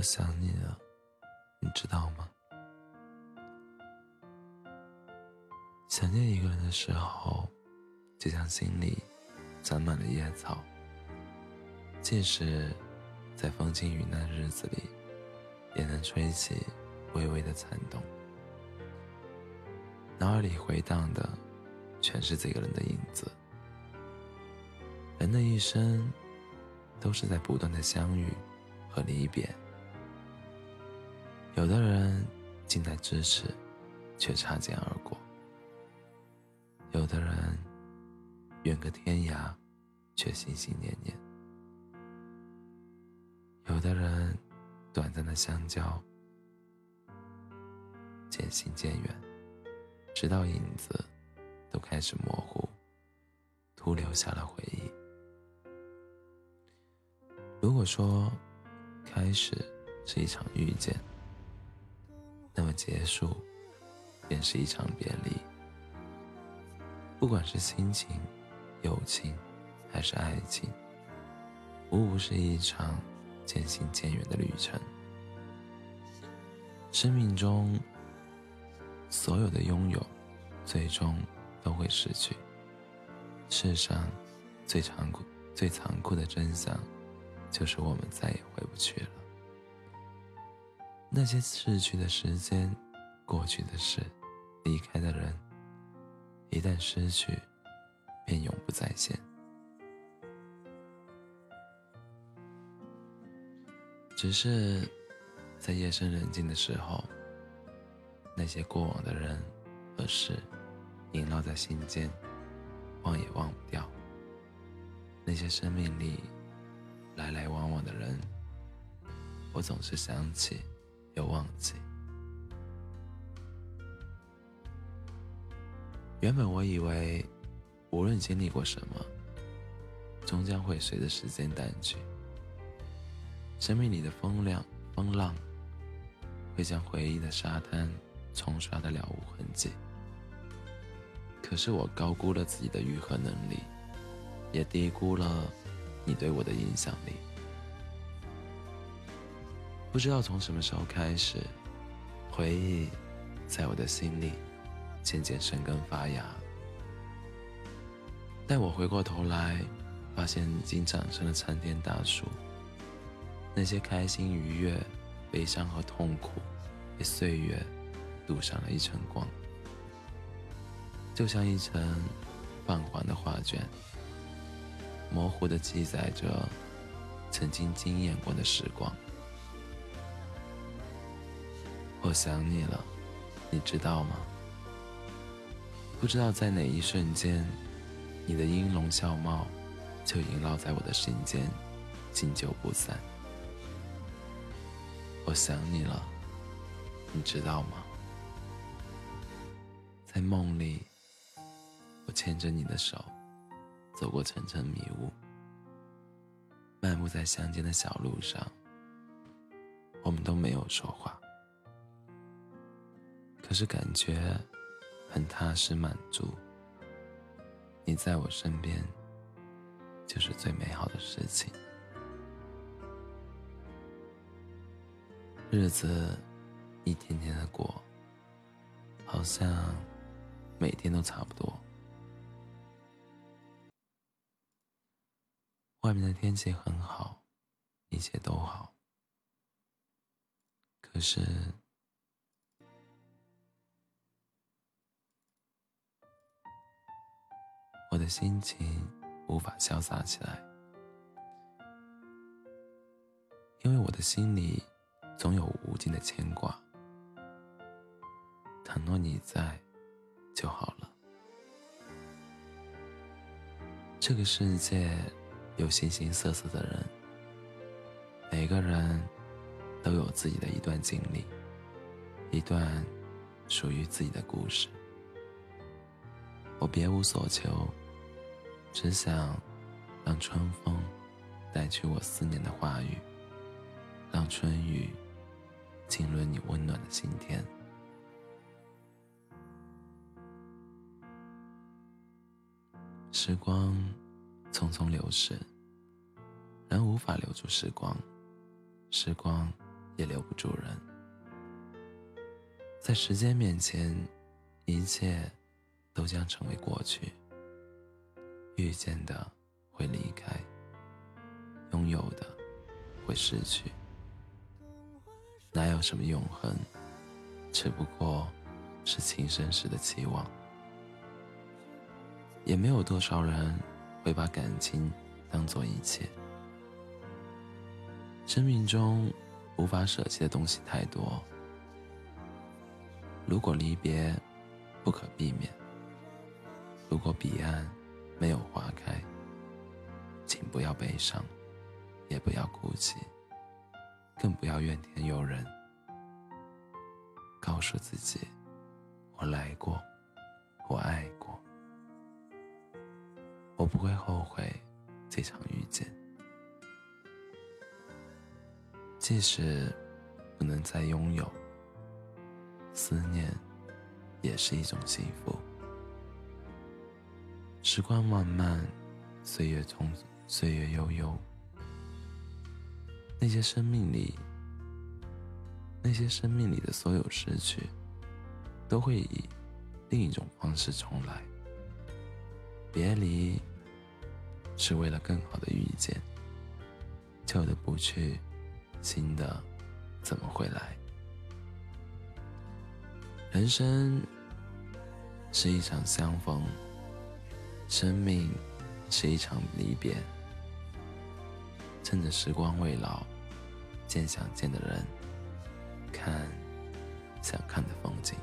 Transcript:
我想你了，你知道吗？想念一个人的时候，就像心里长满了野草，即使在风轻云淡的日子里，也能吹起微微的颤动。脑海里回荡的，全是这个人的影子。人的一生，都是在不断的相遇和离别。有的人近在咫尺，却擦肩而过；有的人远隔天涯，却心心念念；有的人短暂的相交，渐行渐远，直到影子都开始模糊，徒留下了回忆。如果说开始是一场遇见，那么结束便是一场别离。不管是亲情、友情，还是爱情，无不是一场渐行渐远的旅程。生命中所有的拥有，最终都会失去。世上最残酷、最残酷的真相。就是我们再也回不去了。那些逝去的时间、过去的事、离开的人，一旦失去，便永不再现。只是在夜深人静的时候，那些过往的人和事，萦绕在心间，忘也忘不掉。那些生命里。来来往往的人，我总是想起，又忘记。原本我以为，无论经历过什么，终将会随着时间淡去。生命里的风凉风浪，会将回忆的沙滩冲刷的了无痕迹。可是我高估了自己的愈合能力，也低估了。你对我的影响力，不知道从什么时候开始，回忆在我的心里渐渐生根发芽。待我回过头来，发现已经长成了参天大树。那些开心愉悦、悲伤和痛苦，被岁月镀上了一层光，就像一层泛黄的画卷。模糊的记载着曾经惊艳过的时光。我想你了，你知道吗？不知道在哪一瞬间，你的音容笑貌就萦绕在我的心间，经久不散。我想你了，你知道吗？在梦里，我牵着你的手。走过层层迷雾，漫步在乡间的小路上，我们都没有说话，可是感觉很踏实满足。你在我身边，就是最美好的事情。日子一天天的过，好像每天都差不多。外面的天气很好，一切都好。可是，的心情无法潇洒起来，因为我的心里总有无尽的牵挂。倘若你在，就好了。这个世界。有形形色色的人，每个人都有自己的一段经历，一段属于自己的故事。我别无所求，只想让春风带去我思念的话语，让春雨浸润你温暖的心田。时光匆匆流逝。人无法留住时光，时光也留不住人。在时间面前，一切都将成为过去。遇见的会离开，拥有的会失去。哪有什么永恒？只不过是情深时的期望。也没有多少人会把感情当做一切。生命中无法舍弃的东西太多，如果离别不可避免，如果彼岸没有花开，请不要悲伤，也不要哭泣，更不要怨天尤人。告诉自己，我来过，我爱过。我不会后悔这场遇见，即使不能再拥有，思念也是一种幸福。时光漫漫，岁月匆，岁月悠悠，那些生命里，那些生命里的所有失去，都会以另一种方式重来。别离。是为了更好的遇见，旧的不去，新的怎么会来？人生是一场相逢，生命是一场离别。趁着时光未老，见想见的人，看想看的风景。